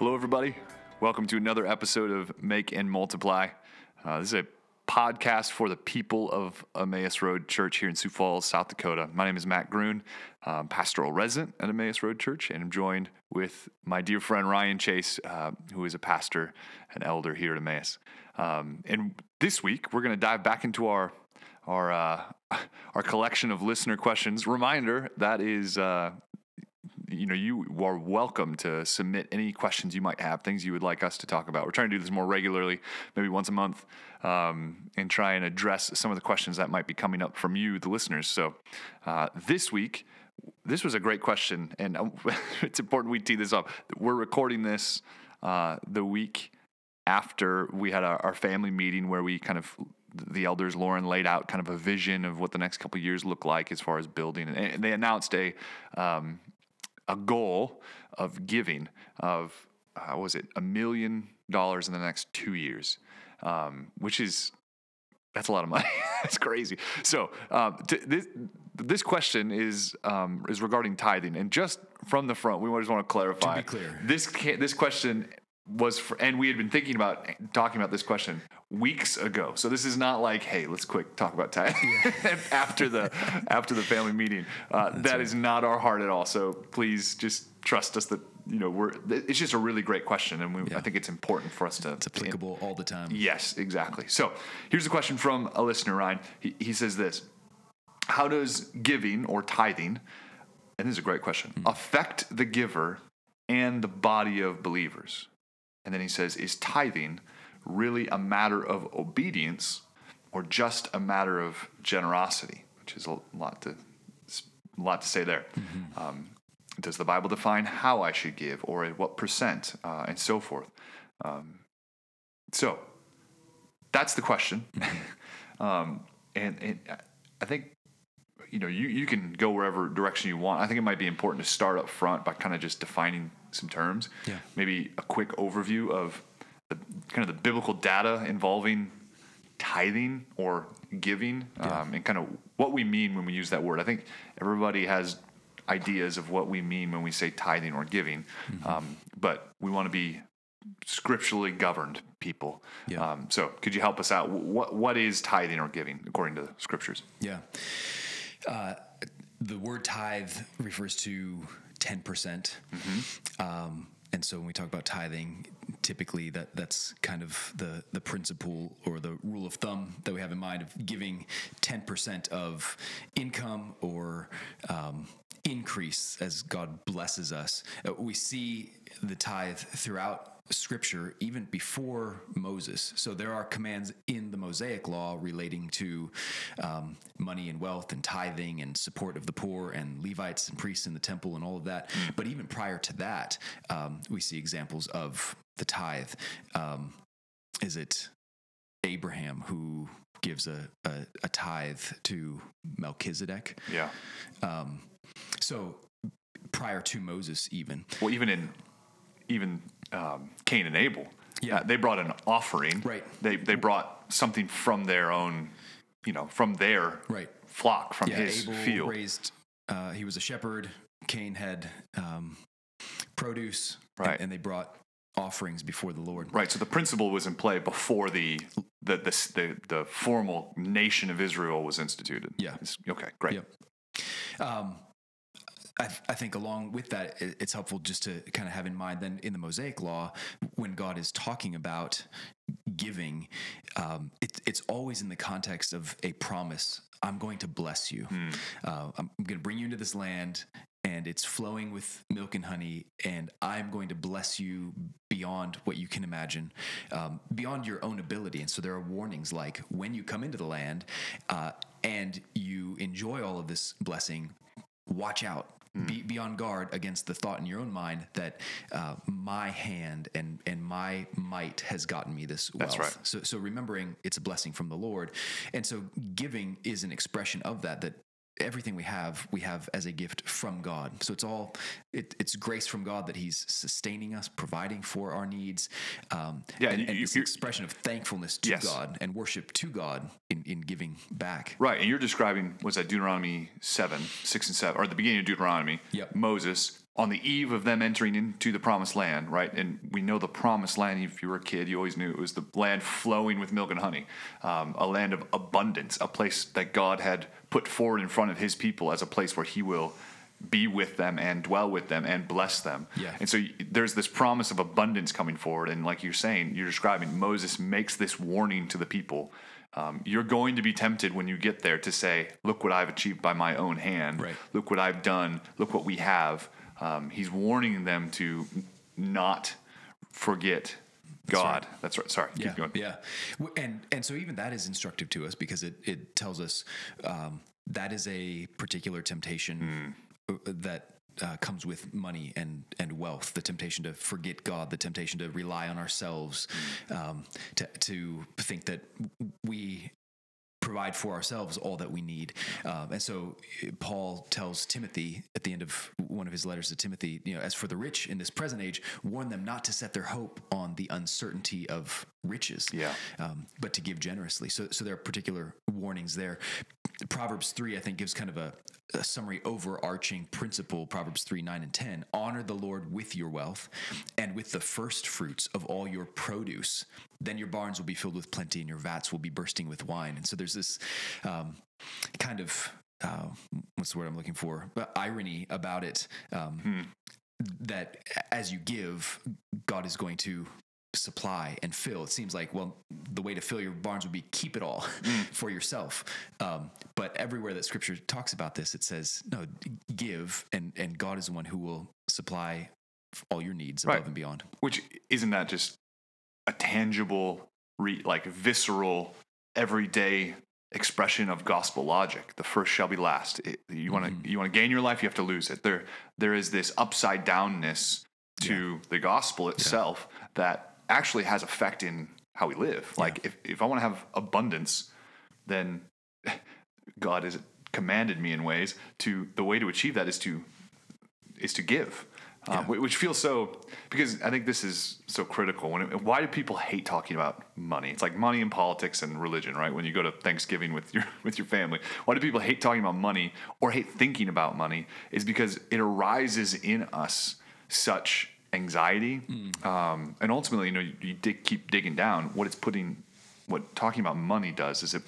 Hello, everybody. Welcome to another episode of Make and Multiply. Uh, this is a podcast for the people of Emmaus Road Church here in Sioux Falls, South Dakota. My name is Matt um, pastoral resident at Emmaus Road Church, and I'm joined with my dear friend Ryan Chase, uh, who is a pastor and elder here at Emmaus. Um, and this week, we're going to dive back into our our uh, our collection of listener questions. Reminder that is uh, you know you are welcome to submit any questions you might have things you would like us to talk about. We're trying to do this more regularly maybe once a month um, and try and address some of the questions that might be coming up from you the listeners. So uh, this week this was a great question and uh, it's important we tee this up. We're recording this uh, the week after we had our, our family meeting where we kind of the elders Lauren laid out kind of a vision of what the next couple years look like as far as building. And they announced a um, a goal of giving of how was it a million dollars in the next two years, um, which is that's a lot of money. that's crazy. So um, this this question is um, is regarding tithing, and just from the front, we just want to clarify. To be clear, this this question was for, and we had been thinking about talking about this question weeks ago. So this is not like, hey, let's quick talk about tithing yeah. after the after the family meeting. Uh, that right. is not our heart at all. So please just trust us that you know we're. It's just a really great question, and we, yeah. I think it's important for us to. It's applicable all the time. Yes, exactly. So here's a question from a listener, Ryan. He, he says this: How does giving or tithing, and this is a great question, mm. affect the giver and the body of believers? And then he says, Is tithing really a matter of obedience or just a matter of generosity? Which is a lot to, a lot to say there. Mm-hmm. Um, does the Bible define how I should give or at what percent uh, and so forth? Um, so that's the question. Mm-hmm. um, and, and I think you know you, you can go wherever direction you want. I think it might be important to start up front by kind of just defining some terms. Yeah. Maybe a quick overview of the kind of the biblical data involving tithing or giving yeah. um, and kind of what we mean when we use that word. I think everybody has ideas of what we mean when we say tithing or giving, mm-hmm. um, but we want to be scripturally governed people. Yeah. Um, so, could you help us out? What what is tithing or giving according to the scriptures? Yeah. Uh, the word tithe refers to 10%. percent mm-hmm. um, and so when we talk about tithing, typically that that's kind of the the principle or the rule of thumb that we have in mind of giving 10% of income or um, increase as God blesses us. Uh, we see the tithe throughout scripture even before Moses. So there are commands in the Mosaic law relating to um, money and wealth and tithing and support of the poor and Levites and priests in the temple and all of that. Mm. But even prior to that, um, we see examples of the tithe. Um, is it Abraham who gives a, a, a, tithe to Melchizedek? Yeah. Um, so prior to Moses, even. Well, even in even um, Cain and Abel. Yeah, uh, they brought an offering. Right. They they brought something from their own, you know, from their right flock from yeah, his Abel field. Raised. Uh, he was a shepherd. Cain had um, produce. Right. And, and, they brought offerings before the Lord. Right. So the principle was in play before the the the the, the formal nation of Israel was instituted. Yeah. It's, okay. Great. Yep. Um, I, I, think along with that, it's helpful just to kind of have in mind then in the Mosaic Law, when God is talking about giving, um, it, it's always in the context of a promise. I'm going to bless you. Hmm. Uh, I'm going to bring you into this land, and it's flowing with milk and honey, and I'm going to bless you beyond what you can imagine, um, beyond your own ability. And so there are warnings like when you come into the land uh, and you enjoy all of this blessing, watch out Be, be on guard against the thought in your own mind that uh, my hand and and my might has gotten me this wealth. That's right. So so remembering it's a blessing from the Lord, and so giving is an expression of that. That everything we have we have as a gift from god so it's all it, it's grace from god that he's sustaining us providing for our needs um, Yeah, and, and it's an expression of thankfulness to Yes. god and worship to god in, in giving back Right, and you're describing was that Deuteronomy seven, six and seven, or the beginning of Deuteronomy. Yep. Moses on the eve of them entering into the promised land, right? And we know the promised land. If you were a kid, you always knew it was the land flowing with milk and honey, um, a land of abundance, a place that God had put forward in front of His people as a place where He will be with them and dwell with them and bless them. Yeah. And so there's this promise of abundance coming forward. And like you're saying, you're describing, Moses makes this warning to the people. Um, you're going to be tempted when you get there to say, Look what I've achieved by my own hand. Right. Look what I've done. Look what we have. Um, he's warning them to not forget God. That's right. Sorry. yeah Keep going. yeah and and so even that is instructive to us because it it tells us um, that is a particular temptation uh, that uh, comes with money and and wealth the temptation to forget god the temptation to rely on ourselves um, to to think that we provide for ourselves all that we need. Um, and so uh, Paul tells Timothy at the end of one of his letters to Timothy, you know, as for the rich in this present age, warn them not to set their hope on the uncertainty of riches, Yeah. um, but to give generously. So, so there are particular warnings there. Proverbs 3, I think, gives kind of a, a summary overarching principle Proverbs 3, 9, and 10. Honor the Lord with your wealth and with the first fruits of all your produce. Then your barns will be filled with plenty and your vats will be bursting with wine. And so there's this um, kind of, uh, what's the word I'm looking for? But irony about it. Um, That as you give, God is going to supply and fill. It seems like, well, the way to fill your barns would be keep it all for yourself. Um, but everywhere that scripture talks about this, it says, no, give, and, and God is the one who will supply all your needs above Right. and beyond. Which isn't that just a tangible, re, like visceral, everyday expression of gospel logic? The first shall be last. It, you want to Mm-hmm. you want to gain your life, you have to lose it. There there is this upside downness to the gospel itself that actually has effect in how we live. Like if if I want to have abundance, then God has commanded me in ways to the way to achieve that is to is to give, um, which feels so because I think this is so critical. When it, why do people hate talking about money? It's like money and politics and religion, right? When you go to Thanksgiving with your with your family, why do people hate talking about money or hate thinking about money? Is because it arises in us such anxiety, um, and ultimately, you know, you, you dig, keep digging down. What it's putting, what talking about money does is it,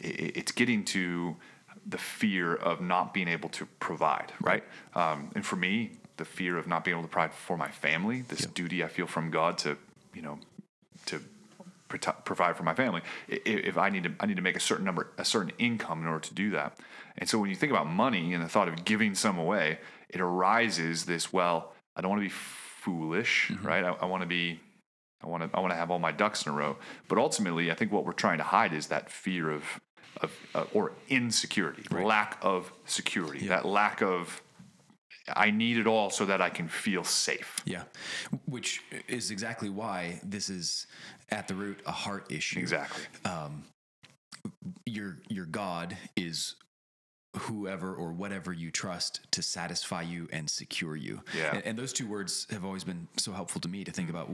it it's getting to the fear of not being able to provide, right? Um, and for me, the fear of not being able to provide for my family, this duty I feel from God to, you know, to provide for my family. If I need to, I need to make a certain number, a certain income in order to do that. And so when you think about money and the thought of giving some away, it arises this. Well, I don't want to be foolish, right? I, I want to be I want to I want to have all my ducks in a row. But ultimately, I think what we're trying to hide is that fear of of uh, or insecurity, lack of security, that lack of I need it all so that I can feel safe. Yeah, which is exactly why this is at the root a heart issue. Exactly. Um, Your your God is whoever or whatever you trust to satisfy you and secure you. Yeah. And, and those two words have always been so helpful to me to think about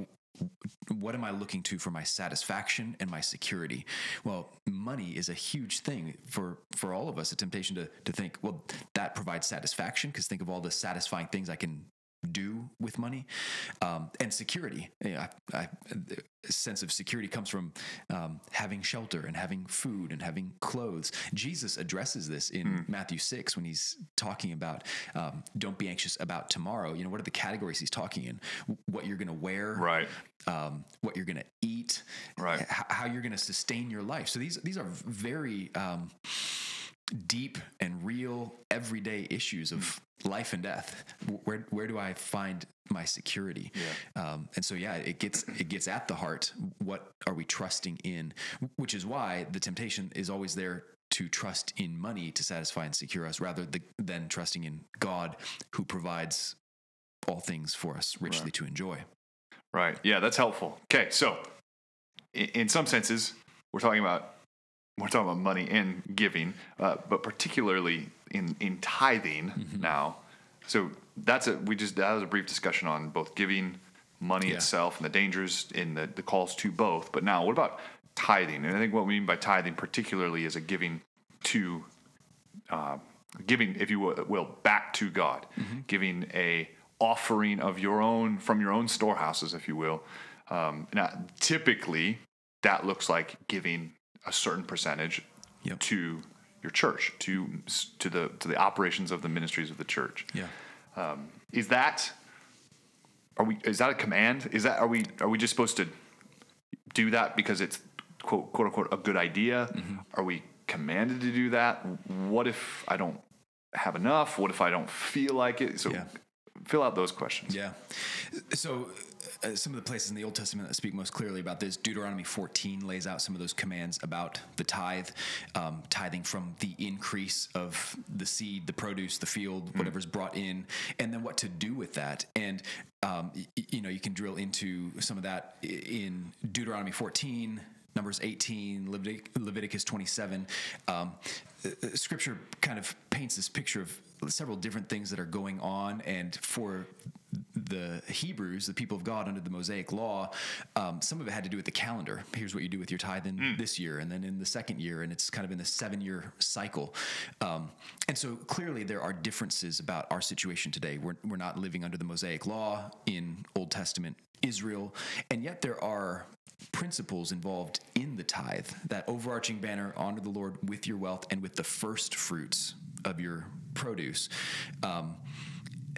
what am I looking to for my satisfaction and my security? Well, money is a huge thing for for all of us. A temptation to to think, well, that provides satisfaction because think of all the satisfying things I can with money, um, and security. Yeah, I, I, a sense of security comes from um, having shelter and having food and having clothes. Jesus addresses this in Matthew six when he's talking about um, don't be anxious about tomorrow. You know, what are the categories he's talking in? What you're going to wear, Right. um, what you're going to eat, Right. how you're going to sustain your life. So these these are very um, deep and real everyday issues of life and death. Where where do I find my security. Um, and so yeah, it gets it gets at the heart. What are we trusting in? Which is why the temptation is always there to trust in money to satisfy and secure us, rather th- than trusting in God, who provides all things for us richly Right. to enjoy. Right. Yeah, that's helpful. Okay, so in, in some senses, we're talking about we're talking about money and giving, uh, but particularly in in tithing Mm-hmm. now. So that's a we just that was a brief discussion on both giving money Yeah. itself and the dangers in the, the calls to both. But now, what about tithing? And I think what we mean by tithing, particularly, is a giving to uh, giving, if you will, back to God, giving a offering of your own from your own storehouses, if you will. Um, now, typically, that looks like giving a certain percentage Yep. to your church, to to the to the operations of the ministries of the church. Yeah. Is that are we? Is that a command? Is that are we? Are we just supposed to do that because it's quote quote unquote a good idea? Mm-hmm. Are we commanded to do that? What if I don't have enough? What if I don't feel like it? So Yeah. fill out those questions. Yeah. So, uh, some of the places in the Old Testament that speak most clearly about this, Deuteronomy 14 lays out some of those commands about the tithe, um, tithing from the increase of the seed, the produce, the field, whatever's brought in, and then what to do with that. And um, y- you know, you can drill into some of that in Deuteronomy 14. Numbers 18, Levitic- Leviticus 27. Um, uh, uh, scripture kind of paints this picture of several different things that are going on. And for the Hebrews, the people of God under the Mosaic law, um, some of it had to do with the calendar. Here's what you do with your tithe in this year, and then in the second year, and it's kind of in the seven year cycle. Um, and so clearly there are differences about our situation today. We're, we're not living under the Mosaic law in Old Testament Israel, and yet there are principles involved in the tithe that overarching banner honor the lord with your wealth and with the first fruits of your produce um,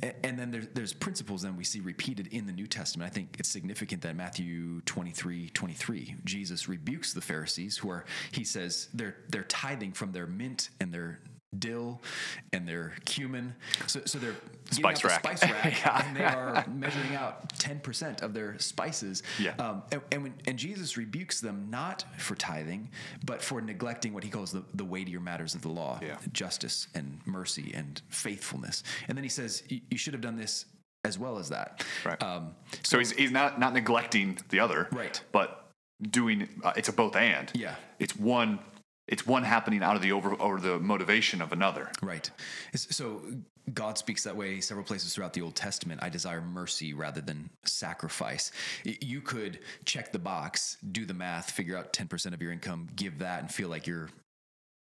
and then there's, there's principles then we see repeated in the New Testament. I think it's significant that Matthew 23, 23, Jesus rebukes the Pharisees who are, he says, they're, they're tithing from their mint and their dill and their cumin. So, so they're Spice rack. spice rack Yeah. and they are measuring out 10% of their spices. Yeah. Um, and, and, when, and Jesus rebukes them not for tithing, but for neglecting what he calls the, the weightier matters of the law Yeah. justice and mercy and faithfulness. And then he says, "You- should have done this as well as that. Right. Um, So he's, he's not not neglecting the other, Right. But doing uh, it's a both and. Yeah. It's one. It's one happening out of the over or the motivation of another. right. So God speaks that way several places throughout the Old Testament. I desire mercy rather than sacrifice. You could check the box, do the math, figure out 10% of your income, give that, and feel like you're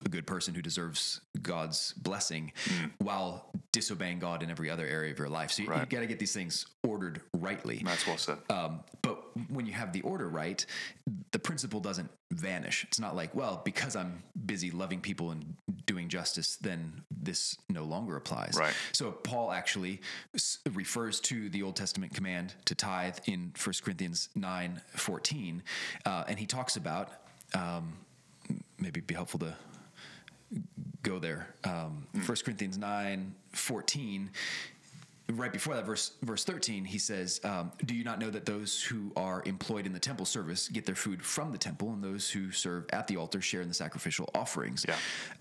a good person who deserves God's blessing while disobeying God in every other area of your life. So you, you got to get these things ordered rightly. That's well said. Um, but when you have the order right, the principle doesn't vanish. It's not like, well, because I'm busy loving people and doing justice, then this no longer applies. Right. So Paul actually s- refers to the Old Testament command to tithe in 1 Corinthians 9 14. Uh, and he talks about, um, maybe it'd be helpful to go there. Um, 1 Corinthians 9 14 right before that verse verse 13 he says um, do you not know that those who are employed in the temple service get their food from the temple and those who serve at the altar share in the sacrificial offerings Yeah.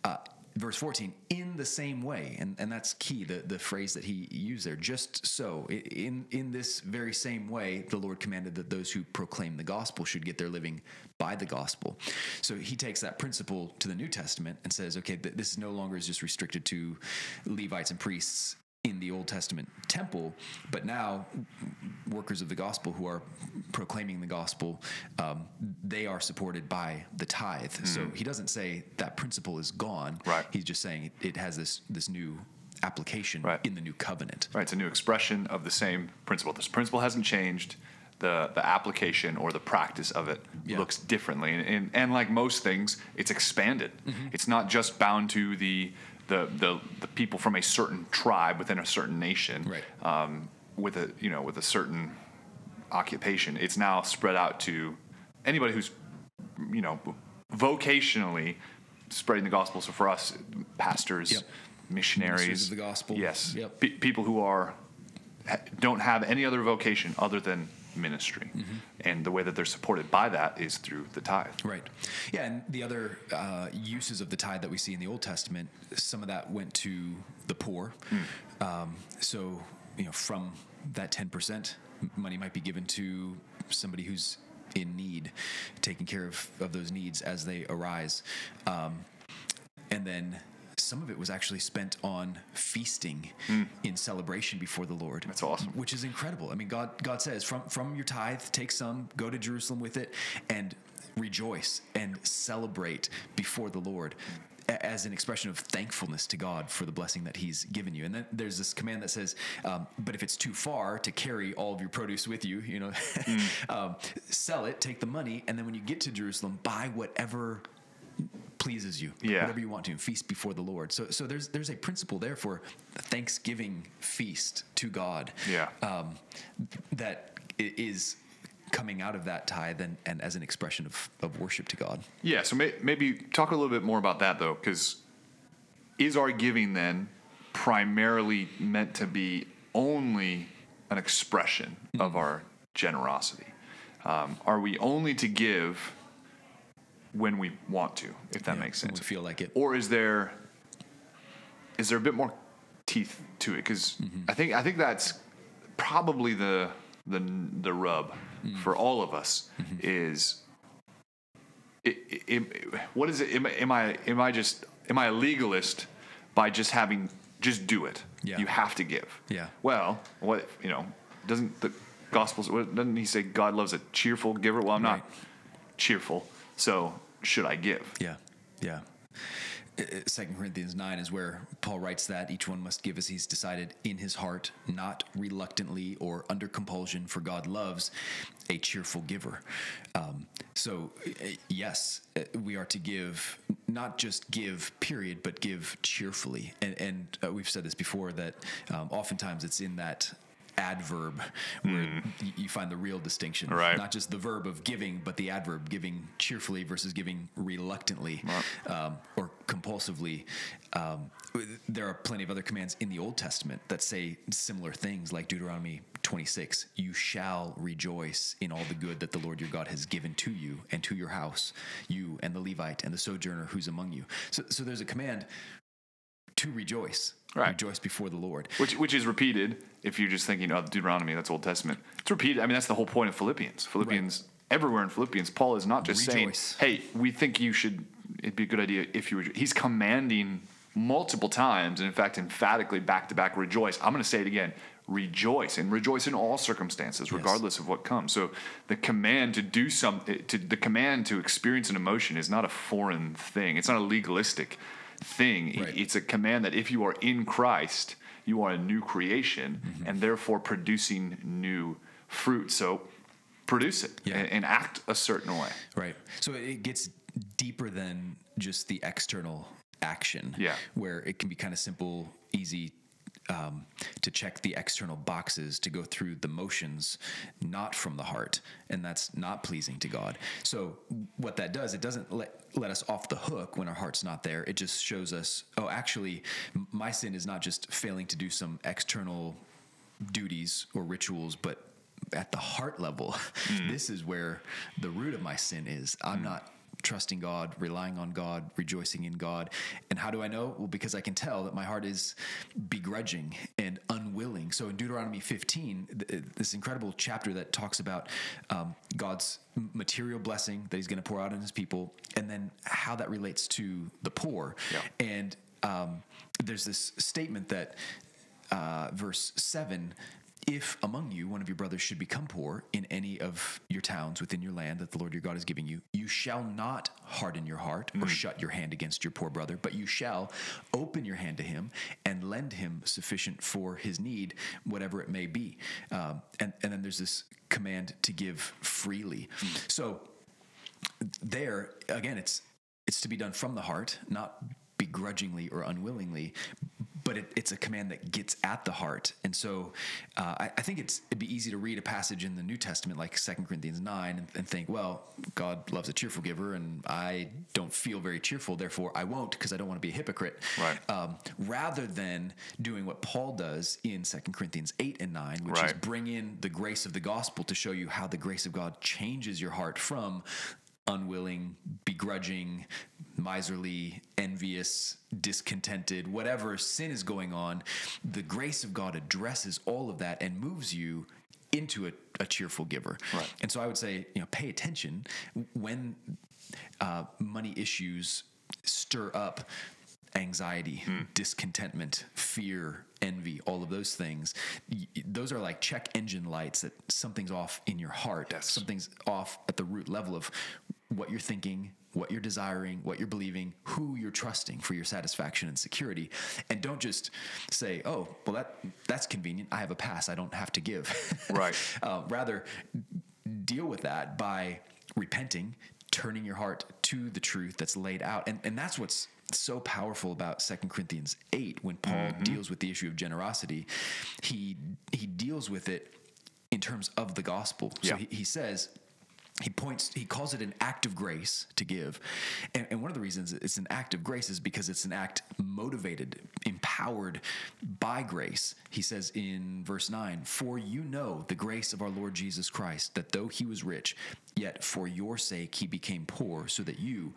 uh, verse 14 in the same way and, and that's key the, the phrase that he used there just so. In in this very same way the lord commanded that those who proclaim the gospel should get their living by the gospel. So he takes that principle to the new testament and says okay th- this no longer is just restricted to levites and priests in the Old Testament temple, but now workers of the gospel who are proclaiming the gospel, um, they are supported by the tithe. So he doesn't say that principle is gone. Mm-hmm. Right. He's just saying it, it has this this new application Right. in the new covenant. Right, it's a new expression of the same principle. This principle hasn't changed. The, the application or the practice of it Yeah. looks differently. And, and, and like most things, it's expanded. It's not just bound to the, the, the, the people from a certain tribe within a certain nation Right. um, with, a, you know, with a certain occupation. It's now spread out to anybody who's, you know, vocationally spreading the gospel. So for us, pastors, Yep. missionaries, Ministers of the gospel. Yes. Yep. Pe- people who are don't have any other vocation other than ministry, and the way that they're supported by that is through the tithe. Right. Yeah, and the other uh, uses of the tithe that we see in the Old Testament, some of that went to the poor. Um, so, you know, from that 10%, money might be given to somebody who's in need, taking care of, of those needs as they arise. Um, and then some of it was actually spent on feasting in celebration before the Lord. That's awesome. Which is incredible. I mean, God God says, from from your tithe, take some, go to Jerusalem with it, and rejoice and celebrate before the Lord as an expression of thankfulness to God for the blessing that He's given you. And then there's this command that says, um, "But if it's too far to carry all of your produce with you, you know, um, sell it, take the money, and then when you get to Jerusalem, buy whatever." Pleases you Yeah. whatever you want to and feast before the lord so so there's there's a principle there for thanksgiving feast to god Yeah. um, that is coming out of that tithe and, and as an expression of, of worship to god Yeah, so may, maybe talk a little bit more about that though, because is our giving then primarily meant to be only an expression of our generosity? Um, are we only to give when we want to, if that Yeah, makes sense? feel like it. or is there is there a bit more teeth to it? Because Mm-hmm. I think I think that's probably the the the rub Mm. for all of us Mm-hmm. is it, it, it- what is it? Am, I- am I am I just am I a legalist by just having just do it? Yeah. You have to give. Yeah. Well, what you know doesn't the gospels doesn't he say God loves a cheerful giver? Well, I'm not cheerful, so should I give? yeah yeah Second Corinthians nine is where Paul writes that each one must give as he's decided in his heart, not reluctantly or under compulsion, for God loves a cheerful giver. Um, so uh, yes, uh, we are to give, not just give, period, but give cheerfully. And, and uh, we've said this before that um, oftentimes it's in that adverb where y- you find the real distinction. Right. not just the verb of giving but the adverb giving cheerfully versus giving reluctantly um, or compulsively. Um, there are plenty of other commands in the old testament that say similar things like deuteronomy 26 you shall rejoice in all the good that the lord your god has given to you and to your house you and the levite and the sojourner who's among you. So, so there's a command to rejoice Right. rejoice before the lord which which is repeated if you're just thinking of Deuteronomy, that's Old Testament. It's repeated. I mean, that's the whole point of Philippians. Philippians, everywhere in Philippians, Paul is not just Rejoice. saying, "Hey, we think you should." It'd be a good idea if you. Rejo-. He's commanding multiple times, and in fact, emphatically, back to back, rejoice. I'm going to say it again. Rejoice and rejoice in all circumstances, regardless of what comes. So the command to do something, to the command to experience an emotion, is not a foreign thing. It's not a legalistic thing. Right. It's a command that if you are in Christ, you are a new creation Mm-hmm. and therefore producing new fruit. So produce it Yeah. and, and act a certain way. Right. So it gets deeper than just the external action. Yeah. Where it can be kind of simple, easy um, to check the external boxes, to go through the motions, not from the heart, and that's not pleasing to God. So what that does, it doesn't let let us off the hook when our heart's not there. It just shows us, oh, actually, my sin is not just failing to do some external duties or rituals, but at the heart level, this is where the root of my sin is. I'm not trusting God, relying on God, rejoicing in God. And how do I know? Well, because I can tell that my heart is begrudging and unwilling. So in Deuteronomy 15, th- this incredible chapter that talks about um, God's material blessing that he's going to pour out on his people, and then how that relates to the poor. Yeah. And um, there's this statement that uh, verse 7 if among you one of your brothers should become poor in any of your towns within your land that the Lord your God is giving you, you shall not harden your heart or shut your hand against your poor brother, but you shall open your hand to him and lend him sufficient for his need, whatever it may be. Um, and, and then there's this command to give freely. So there again it's it's to be done from the heart not begrudgingly or unwillingly but it, it's a command that gets at the heart. And so uh, I, I, think it's it'd be easy to read a passage in the New Testament like Second Corinthians 9 and, and, think, well, God loves a cheerful giver and I don't feel very cheerful, therefore I won't because I don't want to be a hypocrite. Right. Um, rather than doing what Paul does in Second Corinthians 8 and 9, which right. is bring in the grace of the gospel to show you how the grace of God changes your heart from unwilling, begrudging, miserly, envious, discontented, whatever sin is going on, the grace of God addresses all of that and moves you into a, a cheerful giver. Right. And so I would say, you know, pay attention when uh, money issues stir up anxiety, hmm. discontentment, fear, envy, all of those things. Those are like check engine lights that something's off in your heart. Yes. Something's off at the root level of what you're thinking, what you're desiring, what you're believing, who you're trusting for your satisfaction and security. And don't just say, "Oh, well that that's convenient. I have a pass. I don't have to give." Right. uh, rather, deal with that by repenting, turning your heart to the truth that's laid out, and and that's what's so powerful about Second Corinthians 8 when Paul mm-hmm. deals with the issue of generosity. He he deals with it in terms of the gospel. So yeah. he, he says he points he calls it an act of grace to give. And, and, one of the reasons it's an act of grace is because it's an act motivated empowered by grace. He says in verse 9 for you know the grace of our lord jesus christ that though he was rich yet for your sake he became poor so that you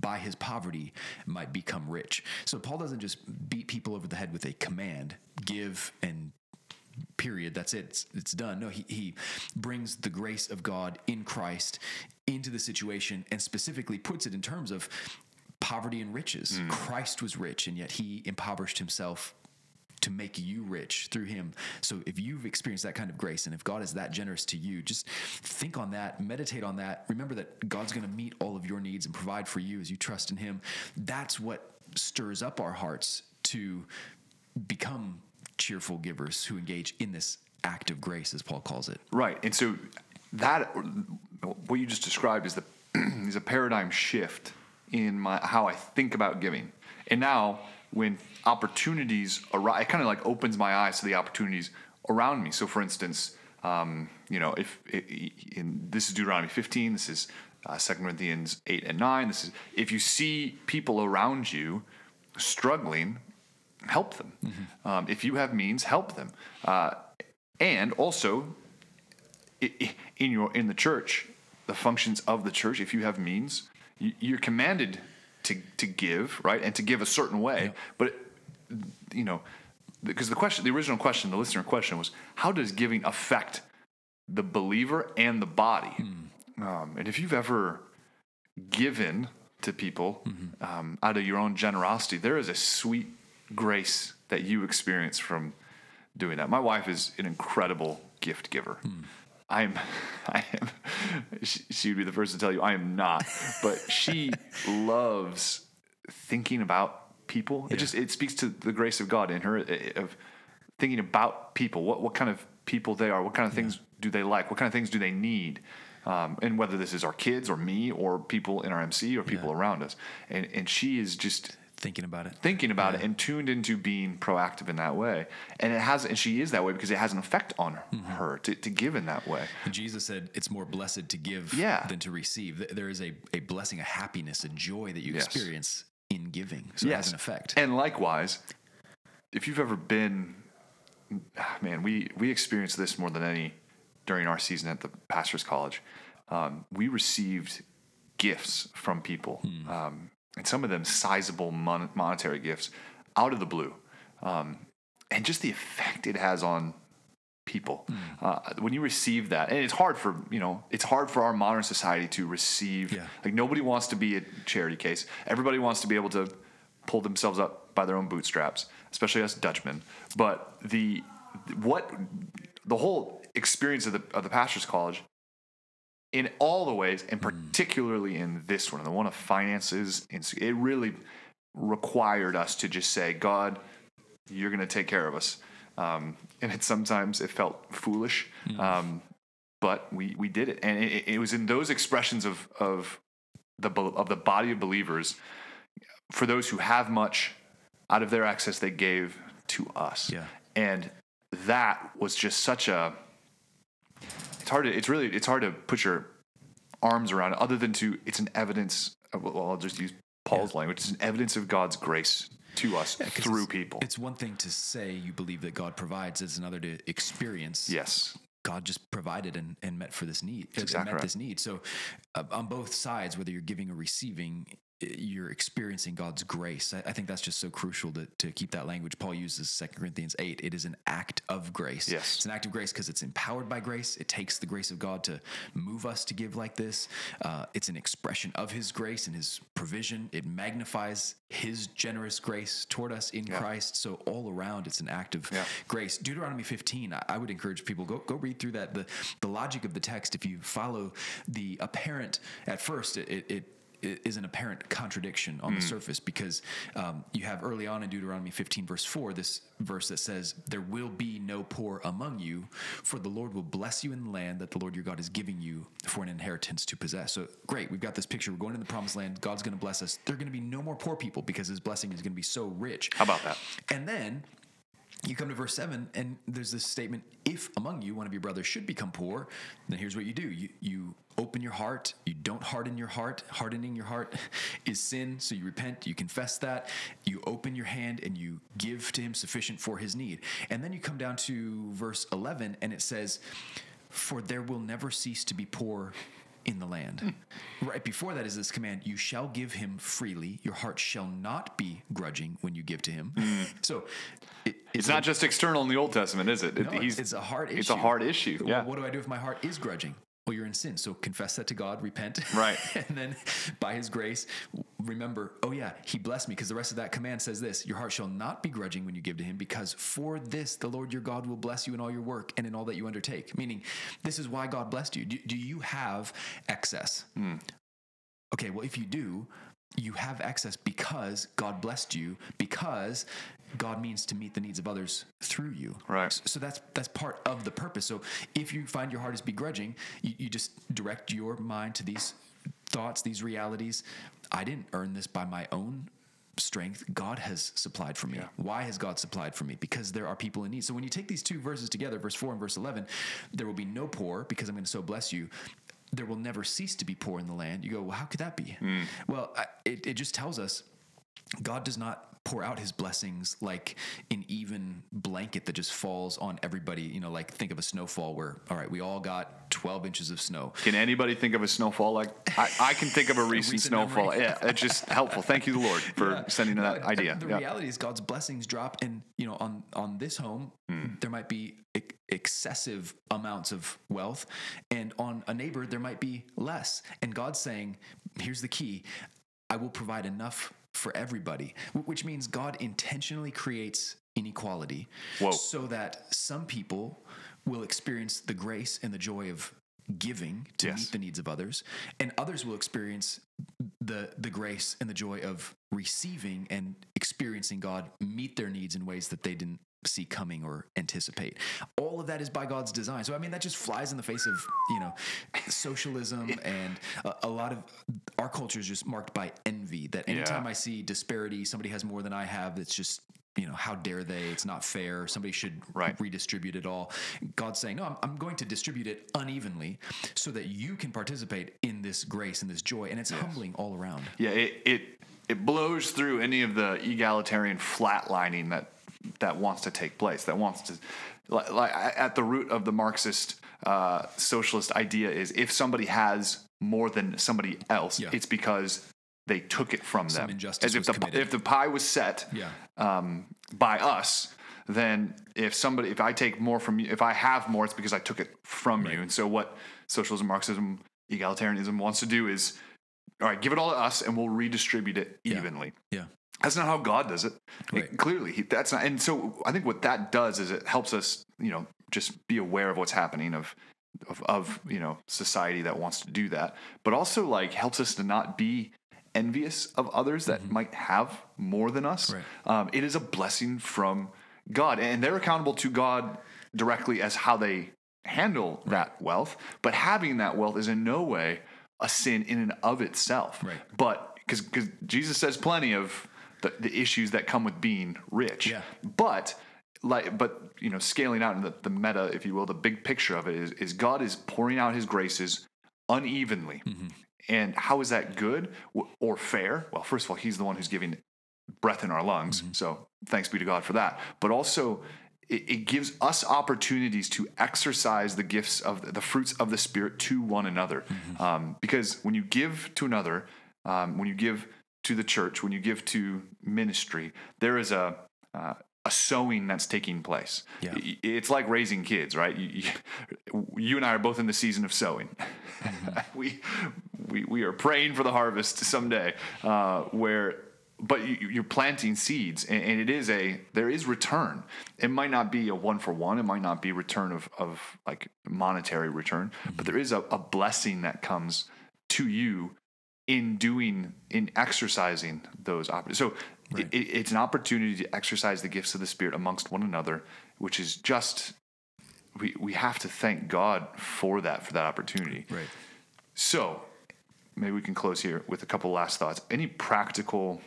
by his poverty might become rich. So paul doesn't just beat people over the head with a command give and period that's it it's, it's, done no he, he brings the grace of god in christ into the situation and specifically puts it in terms of poverty and riches mm. christ was rich and yet he impoverished himself to make you rich through him. So if you've experienced that kind of grace and if God is that generous to you, just think on that, meditate on that. Remember that God's going to meet all of your needs and provide for you as you trust in him. That's what stirs up our hearts to become cheerful givers who engage in this act of grace, as Paul calls it. Right. And so that what you just described is the is a paradigm shift in my how I think about giving. And now when opportunities arise, it kind of like opens my eyes to the opportunities around me. So for instance, um, you know, if in, this is Deuteronomy 15, this is uh, 2 Corinthians 8 and 9. This is if you see people around you struggling help them. Mm-hmm. Um, if you have means, help them. Uh, and also, in your in the church, the functions of the church. If you have means, you're commanded to to give, right, and to give a certain way. Yeah. But you know, because the question, the original question, the listener question was, how does giving affect the believer and the body? Mm. Um, and if you've ever given to people mm-hmm. um, out of your own generosity, there is a sweet grace that you experience from doing that. My wife is an incredible gift giver. Hmm. I'm, I am, she would be the first to tell you I am not, but she loves thinking about people. Yeah. It just, it speaks to the grace of God in her of thinking about people, what, what kind of people they are, what kind of things yeah. do they like, what kind of things do they need. Um, and whether this is our kids or me or people in our MC or people yeah. around us. And, and she is just thinking about it thinking about yeah. it and tuned into being proactive in that way and it has and she is that way because it has an effect on mm-hmm. her to, to give in that way and jesus said it's more blessed to give yeah. than to receive there is a, a blessing a happiness a joy that you yes. experience in giving so yes. it has an effect and likewise if you've ever been man we we experienced this more than any during our season at the pastors college um, we received gifts from people hmm. um, and some of them sizable mon- monetary gifts out of the blue. Um, and just the effect it has on people mm. uh, when you receive that and it's hard for you know it's hard for our modern society to receive yeah. like nobody wants to be a charity case everybody wants to be able to pull themselves up by their own bootstraps especially us dutchmen but the what the whole experience of the of the pastors college in all the ways, and hmm. particularly in this one, the one of finances, it really required us to just say, God, you're going to take care of us. Um, and it sometimes it felt foolish, mm. um, but we we did it, and it, it, was in those expressions of of the of the body of believers. For those who have much, out of their access they gave to us. Yeah. And that was just such a it's hard to it's really it's hard to put your arms around it other than to it's an evidence of, well I'll just use Paul's language. It's an evidence of God's grace to us 'Cause through it's- people. It's one thing to say you believe that God provides, it's another to experience. yes. God just provided and, and met for this need. exactly met right. this need. So, uh, on both sides, whether you're giving or receiving, you're experiencing God's grace. I, think that's just so crucial to, to keep that language. Paul uses 2 Corinthians 8. It is an act of grace. Yes. It's an act of grace because it's empowered by grace. It takes the grace of God to move us to give like this. Uh, it's an expression of His grace and His provision. It magnifies His generous grace toward us in Christ. So all around, it's an act of Yeah. grace. Deuteronomy 15. I, I would encourage people go go read through that. The the logic of the text. If you follow the apparent at first, it, it it is an apparent contradiction on the surface because um, you have early on in Deuteronomy 15, verse 4, this verse that says, There will be no poor among you, for the Lord will bless you in the land that the Lord your God is giving you for an inheritance to possess. So, great, we've got this picture. We're going to the promised land. God's going to bless us. There are going to be no more poor people because his blessing is going to be so rich. How about that? And then you come to verse 7 and there's this statement if among you one of your brothers should become poor then here's what you do. You you open your heart. You don't harden your heart. Hardening your heart is sin so you repent you confess that. You open your hand and you give to him sufficient for his need. And then you come down to verse 11 and it says for there will never cease to be poor in the land. Hmm. Right before that is this command you shall give him freely, your heart shall not be grudging when you give to him. Hmm. So it, It's not just external in the Old Testament, is it? It- no, it's a hard issue. It's a hard issue. Well, Yeah. what do I do if my heart is grudging? Well, you're in sin. So confess that to God, repent. Right. and then by his grace, remember, oh, yeah, he blessed me because the rest of that command says this Your heart shall not be grudging when you give to him, because for this the Lord your God will bless you in all your work and in all that you undertake. Meaning, this is why God blessed you. Do, do you have excess? Hmm. Okay, well, if you do, you have excess because God blessed you, because God means to meet the needs of others through you. Right. S- So that's that's part of the purpose. So if you find your heart is begrudging, you, you just direct your mind to these thoughts, these realities. I didn't earn this by my own strength. God has supplied for me. Why has God supplied for me? Because there are people in need. So when you take these two verses together, verse 4 and verse 11, there will be no poor because I'm going to so bless you. There will never cease to be poor in the land. You go, well, how could that be? Mm. Well, I, it, it just tells us God does not pour out his blessings like an even blanket that just falls on everybody. You know, like think of a snowfall where, all right, we all got 12 inches of snow. Can anybody think of a snowfall like I, I can think of a recent, recent snowfall? memory. Yeah, it's just helpful. Thank you, the Lord, for Yeah. sending No, that idea. The Yeah. reality is God's blessings drop, and you know, on on this home, Hmm. there might be excessive amounts of wealth, and on a neighbor there might be less. And God's saying, "Here's the key: I will provide enough for everybody," which means God intentionally creates inequality, Whoa. so that some people will experience the grace and the joy of giving to Yes. meet the needs of others and others will experience the the grace and the joy of receiving and experiencing God meet their needs in ways that they didn't see coming or anticipate. All of that is by God's design. So I mean that just flies in the face of, you know, socialism and a, a lot of our culture is just marked by envy that anytime Yeah. I see disparity, somebody has more than I have, it's just you know, how dare they? It's not fair. Somebody should Right. redistribute it all. God's saying, no, I'm, I'm going to distribute it unevenly so that you can participate in this grace and this joy. And it's humbling all around. Yeah, it, it it blows through any of the egalitarian flatlining that that wants to take place. That wants to like, like at the root of the Marxist uh, socialist idea is if somebody has more than somebody else, Yeah. it's because they took it from Some them. As if the committed. if the pie was set Yeah. um, by us, then if somebody if I take more from you, if I have more, it's because I took it from you. And so what socialism, Marxism, egalitarianism wants to do is, all right, give it all to us, and we'll redistribute it Yeah. evenly. Yeah. That's not how God does it. It- clearly, he, that's not. And so I think what that does is it helps us, you know, just be aware of what's happening of, of, of you know, society that wants to do that, but also like helps us to not be envious of others that might have more than us. Mm-hmm. Right. Um, it is a blessing from God, and they're accountable to God directly as how they handle that wealth. But having that wealth is in no way a sin in and of itself. Right. But because Jesus says plenty of the, the issues that come with being rich. Yeah. But like but you know, scaling out in the, the meta, if you will, the big picture of it is, is God is pouring out his graces unevenly. And how is that good or fair? Well, first of all, he's the one who's giving breath in our lungs. So thanks be to God for that. But also, it, it gives us opportunities to exercise the gifts of the, the fruits of the Spirit to one another. Um, because when you give to another, um, when you give to the church, when you give to ministry, there is a uh, a sowing that's taking place. Yeah. It's like raising kids, right? You, you, you and I are both in the season of sowing. we, we we are praying for the harvest someday, uh, where but you, you're planting seeds, and, and it is a there is return. It might not be a one for one. It might not be return of of like monetary return, but there is a, a blessing that comes to you in doing in exercising those opportunities. So it, it, it's an opportunity to exercise the gifts of the Spirit amongst one another, which is just we we have to thank God for that for that opportunity. Right. So maybe we can close here with a couple last thoughts. Any practical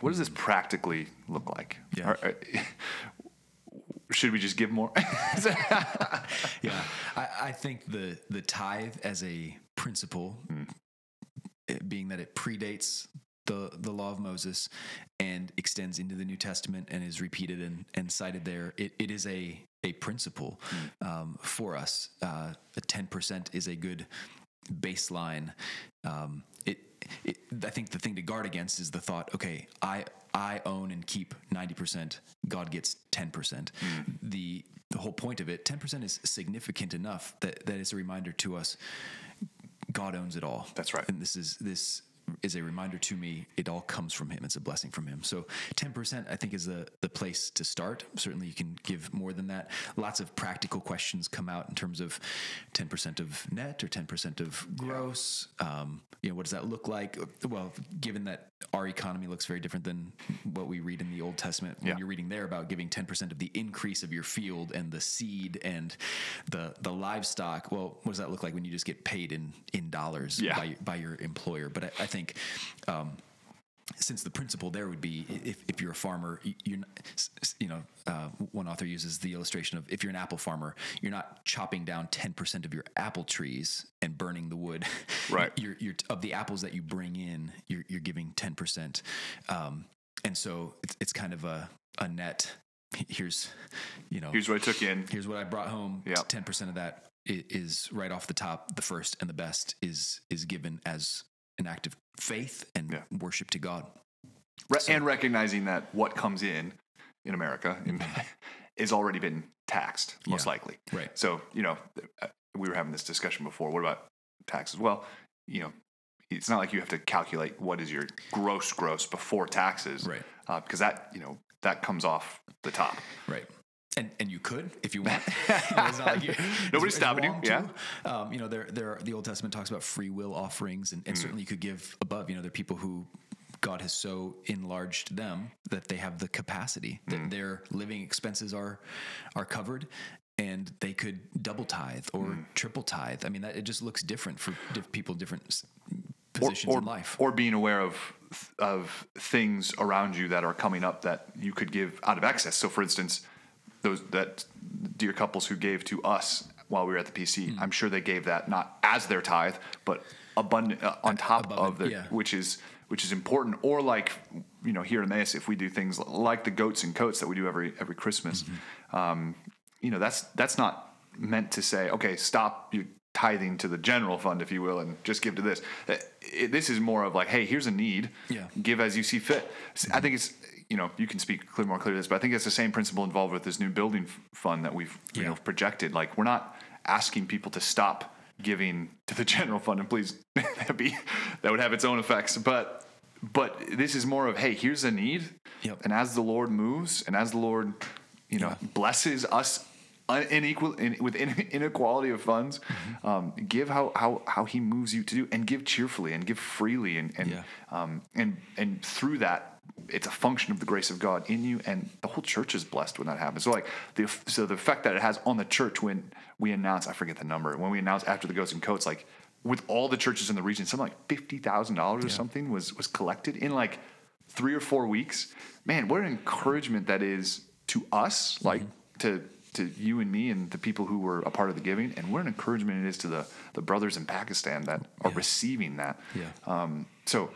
what does this practically look like? Yeah. Are- are- should we just give more? Yeah, I, I think the the tithe as a principle, it being that it predates the the law of Moses and extends into the New Testament and is repeated and, and cited there, it, it is a a principle um, for us. Uh, a ten percent is a good baseline. Um, it, it I think the thing to guard against is the thought, okay, I I own and keep ninety percent. God gets ten percent. The the whole point of it, ten percent is significant enough that that is a reminder to us. God owns it all. That's right. And this is this is a reminder to me. It all comes from Him. It's a blessing from Him. So ten percent, I think, is the the place to start. Certainly, you can give more than that. Lots of practical questions come out in terms of ten percent of net or ten percent of gross. Um, you know, what does that look like? Well, given that our economy looks very different than what we read in the Old Testament, when Yeah. you're reading there about giving ten percent of the increase of your field and the seed and the the livestock. Well, what does that look like when you just get paid in in dollars Yeah. by by your employer? But I, I think. Um, since the principle there would be if, if you're a farmer you're not, s- s- you know uh, one author uses the illustration of if you're an apple farmer you're not chopping down 10% of your apple trees and burning the wood Right. you're, you're of the apples that you bring in you're, you're giving 10% um, and so it's, it's kind of a, a net here's you know Here's what I took in. here's what I brought home. Yep. Ten percent of that is right off the top. The first and the best is is given as an act of faith and Yeah. worship to God. Re- and recognizing that what comes in in America in, is already been taxed, most Yeah. likely. Right. So, you know, uh, we were having this discussion before. What about taxes? Well, you know, it's not like you have to calculate what is your gross gross before taxes, Right. Uh, because that you know that comes off the top. Right. And and you could if you want. It's not like you- Nobody's stopping you, yeah. Um, you know, there there are, the Old Testament talks about free will offerings, and, and Mm. certainly you could give above. You know, there are people who God has so enlarged them that they have the capacity that Mm. their living expenses are are covered. And they could double tithe or Mm. triple tithe. I mean, that it just looks different for diff- people, different s- Or, positions or, in life. or being aware of of things around you that are coming up that you could give out of excess. So, for instance, those that dear couples who gave to us while we were at the PC, Hmm. I'm sure they gave that not as their tithe, but abundant uh, on top above of it, their, yeah. which is which is important. Or like you know, here in Emmaus, if we do things like the goats and coats that we do every every Christmas, Mm-hmm. um, you know, that's that's not meant to say, okay, stop your tithing to the general fund, if you will, and just give to this. Uh, it- this is more of like, hey, here's a need. Yeah. Give as you see fit. i think it's you know you can speak clear, more clearly this, but I think it's the same principle involved with this new building f- fund that we've you Yeah. know projected. Like we're not asking people to stop giving to the general fund, and please that be that would have its own effects, but. But this is more of hey, here's a need, Yep. and as the Lord moves, and as the Lord, you know, blesses us un- unequal in, with inequality of funds, Mm-hmm. um, give how, how how He moves you to do, and give cheerfully, and give freely, and and Yeah. um, and and through that, it's a function of the grace of God in you, and the whole church is blessed when that happens. So like the so the effect that it has on the church when we announce, I forget the number, when we announce after the goats and coats, like with all the churches in the region, something like fifty thousand dollars or something was was collected in like three or four weeks, man, what an encouragement that is to us, like to to you and me and the people who were a part of the giving, and what an encouragement it is to the the brothers in Pakistan that are Yeah. receiving that. Yeah. Um, so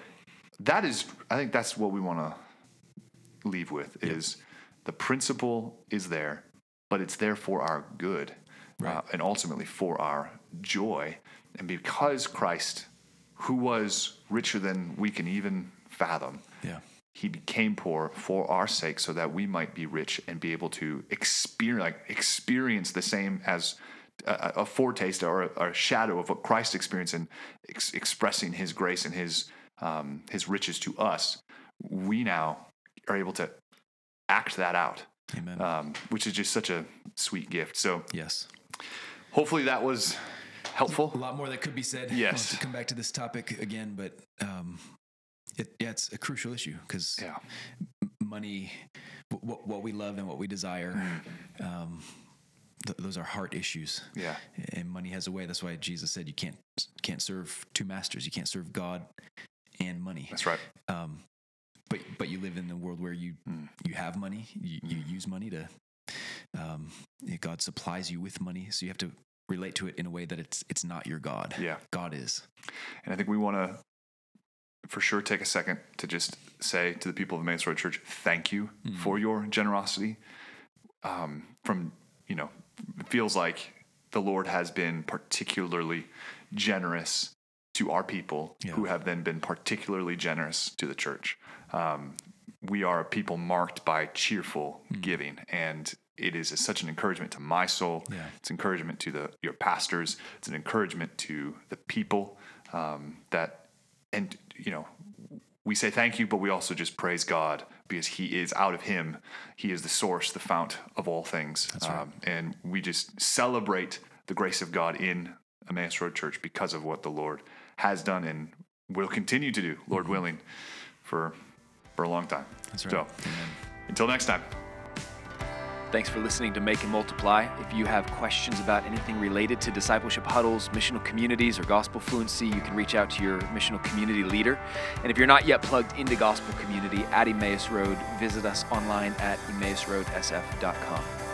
that is, I think that's what we want to leave with is the principle is there, but it's there for our good uh, and ultimately for our joy. And because Christ, who was richer than we can even fathom, Yeah. he became poor for our sake so that we might be rich and be able to experience like experience the same as a, a foretaste or a, or a shadow of what Christ experienced in ex- expressing his grace and his um, his riches to us we now are able to act that out Amen. um, which is just such a sweet gift so yes. hopefully that was helpful A lot more that could be said. Yes. To come back to this topic again, but um, it, yeah, it's a crucial issue because yeah money, what, what we love and what we desire, Mm. um, th- those are heart issues. yeah And money has a way. That's why Jesus said you can't can't serve two masters. You can't serve God and money. that's right Um, but but you live in the world where you Mm. you have money. You, you use money to. Um, God supplies you with money, so you have to relate to it in a way that it's it's not your God. yeah God is. And I think we want to, for sure, take a second to just say to the people of Emmaus Road Church, thank you for your generosity. Um, from, you know, it feels like the Lord has been particularly generous to our people Yeah. who have then been particularly generous to the church. Um, we are a people marked by cheerful giving and it is such an encouragement to my soul Yeah. it's encouragement to the your pastors it's an encouragement to the people um, that and you know we say thank you but we also just praise god because he is out of him he is the source the fount of all things um, and we just celebrate the grace of god in emmaus road church because of what the lord has done and will continue to do lord mm-hmm. willing for for a long time That's right. so Amen. until next time Thanks for listening to Make and Multiply. If you have questions about anything related to discipleship huddles, missional communities, or gospel fluency, you can reach out to your missional community leader. And if you're not yet plugged into gospel community at Emmaus Road, visit us online at emmausroadsf.com.